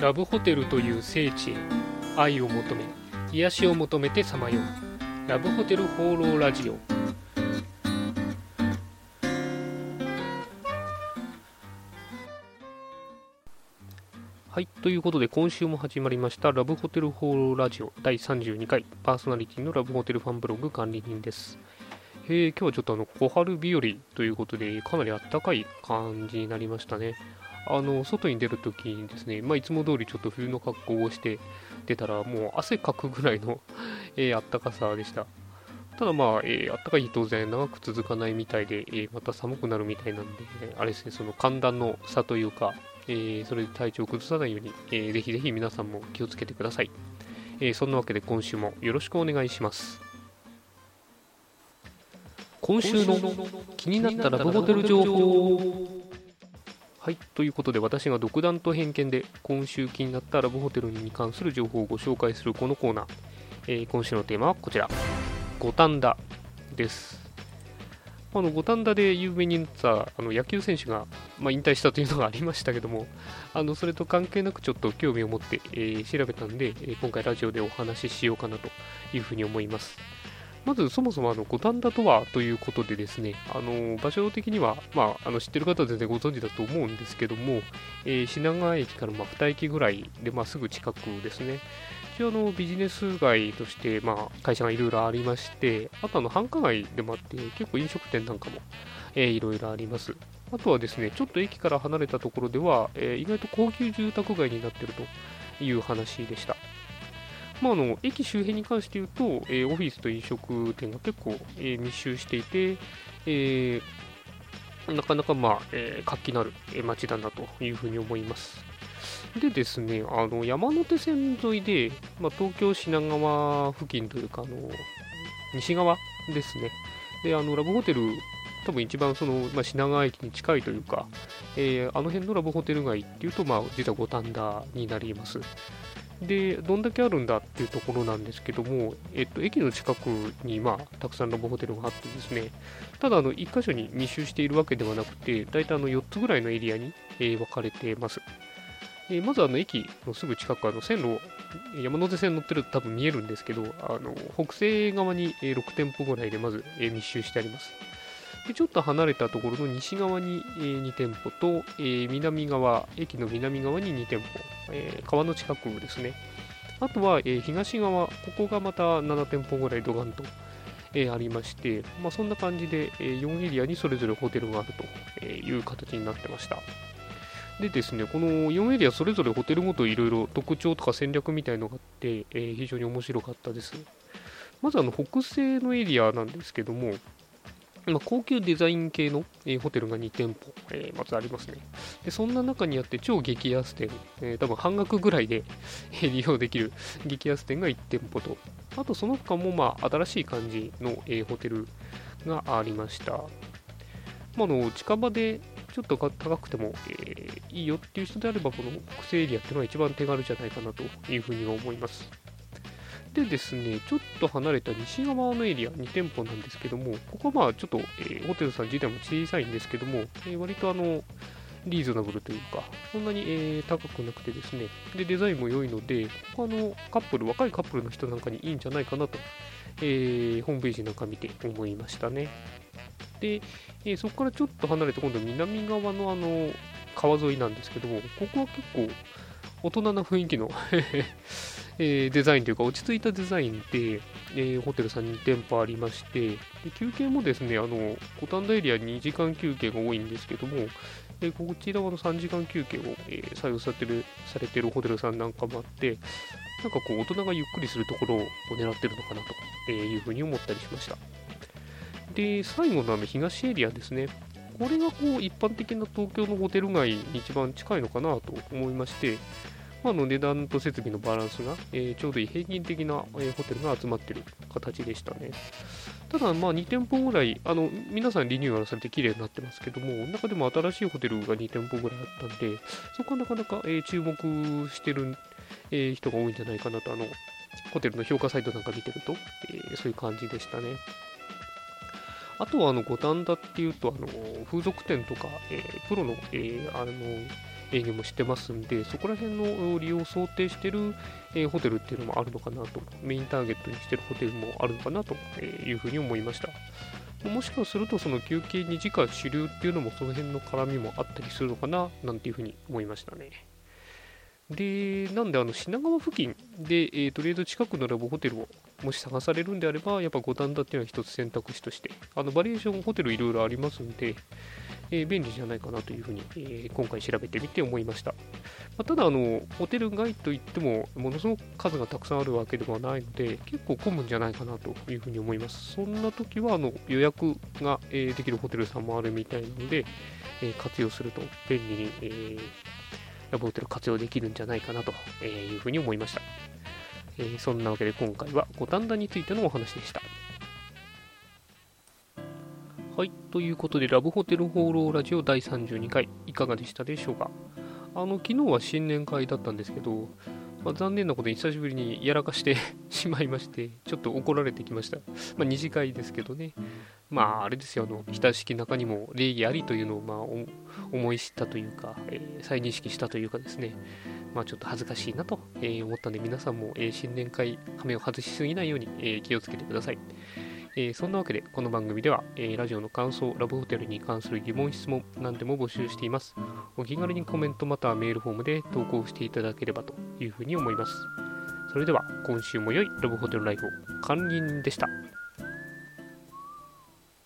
ラブホテルという聖地へ愛を求め癒しを求めてさまよう。ラブホテル放浪ラジオ。はいということで今週も始まりましたラブホテル放浪ラジオ第32回。パーソナリティのラブホテルファンブログ管理人です。えー、今日はちょっとあの小春日和ということでかなり暖かい感じになりましたね。あの外に出るときにですね、まあ、いつも通りちょっと冬の格好をして出たら、もう汗かくぐらいの えー、暖かさでした。ただまあ、えー、暖かい日当然長く続かないみたいで、えー、また寒くなるみたいなんで、あれですね、その寒暖の差というか、えー、それで体調を崩さないように、えー、ぜひぜひ皆さんも気をつけてください。えー、そんなわけで今週もよろしくお願いします。今週の気になったラブホテル情報はい、ということで私が独断と偏見で今週気になったラブホテルに関する情報をご紹介するこのコーナー、えー、今週のテーマはこちら。五反田です。あの五反田で有名になったあの野球選手が、まあ、引退したというのがありましたけどもあのそれと関係なくちょっと興味を持って、えー、調べたんで、え、今回ラジオでお話ししようかなというふうに思います。まずそもそもあの五反田とはということでですね、あの場所的には、まあ、あの知ってる方は全然ご存知だと思うんですけども、えー、品川駅からま2駅ぐらいで、まあ、すぐ近くですね。一応のビジネス街として、まあ、会社がいろいろありまして、あとあの繁華街でもあって、結構飲食店なんかも、えー、いろいろあります。あとはですね、ちょっと駅から離れたところでは、えー、意外と高級住宅街になっているという話でした。まあ、あの駅周辺に関して言うと、えー、オフィスと飲食店が結構、えー、密集していて、えー、なかなか、まあえ活気のある街だなというふうに思います。でですね、あの山手線沿いで、まあ、東京品川付近というか、あの西側ですね。で、あのラブホテル、多分一番その、まあ、品川駅に近いというか、えー、あの辺のラブホテル街っていうと、まあ、実は五反田になります。で、どんだけあるんだっていうところなんですけども、えっと、駅の近くに、まあ、たくさんラブホテルがあってですね、ただ、あの、1箇所に密集しているわけではなくて、大体あの4つぐらいのエリアに、えー、分かれています。え、まずあの駅のすぐ近く、あの線路、山手線乗ってると多分見えるんですけど、あの北西側に6店舗ぐらいでまず密集してあります。でちょっと離れたところの西側に、え2店舗と、え南側、駅の南側に2店舗、え川の近くですね。あとは、え東側、ここがまた7店舗ぐらいドガンと、えありまして、まあ、そんな感じで、え4エリアにそれぞれホテルがあるという形になってました。でですね、この4エリアそれぞれホテルごといろいろ特徴とか戦略みたいのがあって、え、非常に面白かったです。まずあの北西のエリアなんですけども、まあ、高級デザイン系の、えー、ホテルが2店舗、えー、まずありますね。で、そんな中にあって超激安店、えー、多分半額ぐらいでえ利用できる激安店が1店舗と、あとその他もまあ新しい感じの、え、ホテルがありました。まあ、の近場でちょっと高くても、え、いいよっていう人であれば、この北西エリアっていうのが一番手軽じゃないかなというふうに思います。でですね、ちょっと離れた西側のエリア、2店舗なんですけども、ここはまあちょっと、えー、ホテルさん自体も小さいんですけども、えー、割とあの、リーズナブルというか、そんなに、えー、高くなくてですね、で、デザインも良いので、ここあの、カップル、若いカップルの人なんかにいいんじゃないかなと、えー、ホームページなんか見て思いましたね。で、えー、そこからちょっと離れて、今度南側のあの、川沿いなんですけども、ここは結構大人な雰囲気の えー、デザインというか落ち着いたデザインで、えー、ホテルさんに店舗ありましてで休憩もですねあの五反田エリア2時間休憩が多いんですけども、えー、こちらはの3時間休憩を、えー、採用されてるされてるホテルさんなんかもあってなんかこう大人がゆっくりするところを狙ってるのかなというふうに思ったりしました。で最後のあの東エリアですね。これがこう一般的な東京のホテル街に一番近いのかなと思いましてまあ、の値段と設備のバランスが、えー、ちょうどいい平均的な、えー、ホテルが集まっている形でしたね。ただ、まあ、2店舗ぐらい、あの、皆さんリニューアルされて綺麗になってますけども、中でも新しいホテルが2店舗ぐらいあったんで、そこはなかなか、えー、注目してる、えー、人が多いんじゃないかなと、あの、ホテルの評価サイトなんか見てると、えー、そういう感じでしたね。あとは、あの、五反田っていうと、あの、風俗店とか、えー、プロの、えー、あの、営業もしてますんで、そこら辺の利用を想定してる、えー、ホテルっていうのもあるのかなと、メインターゲットにしてるホテルもあるのかなというふうに思いました。もしかするとその休憩2時間主流っていうのもその辺の絡みもあったりするのかななんていうふうに思いましたね。で、なんであの品川付近で、えー、とりあえず近くのラブホテルをもし探されるんであれば、やっぱ五反田っていうのは一つ選択肢として、あのバリエーションホテルいろいろありますんで、えー、便利じゃないかなというふうに、えー、今回調べてみて思いました。まあ、ただあの、ホテル街といっても、ものすごく数がたくさんあるわけではないので、結構混むんじゃないかなというふうに思います。そんな時はあの予約が、えー、できるホテルさんもあるみたいなので、え活用すると便利に、えラブホテル活用できるんじゃないかなというふうに思いました。えー、そんなわけで今回は五反田についてのお話でした。はい、ということで、ラブホテル放浪ラジオ第32回、いかがでしたでしょうか？あの、昨日は新年会だったんですけど、まあ、残念なことに久しぶりにやらかして しまいまして、ちょっと怒られてきました。まあ、二次会ですけどね。まあ、あれですよ、あの、親しき中にも礼儀ありというのを、まあ、思い知ったというか、えー、再認識したというかですね、まあ、ちょっと恥ずかしいなと思ったんで、皆さんも、えー、新年会、羽目を外しすぎないように、えー、気をつけてください。えー、そんなわけで、この番組では、えー、ラジオの感想、ラブホテルに関する疑問、質問、何でも募集しています。お気軽にコメントまたはメールフォームで投稿していただければというふうに思います。それでは、今週も良いラブホテルライフを、管理人でした。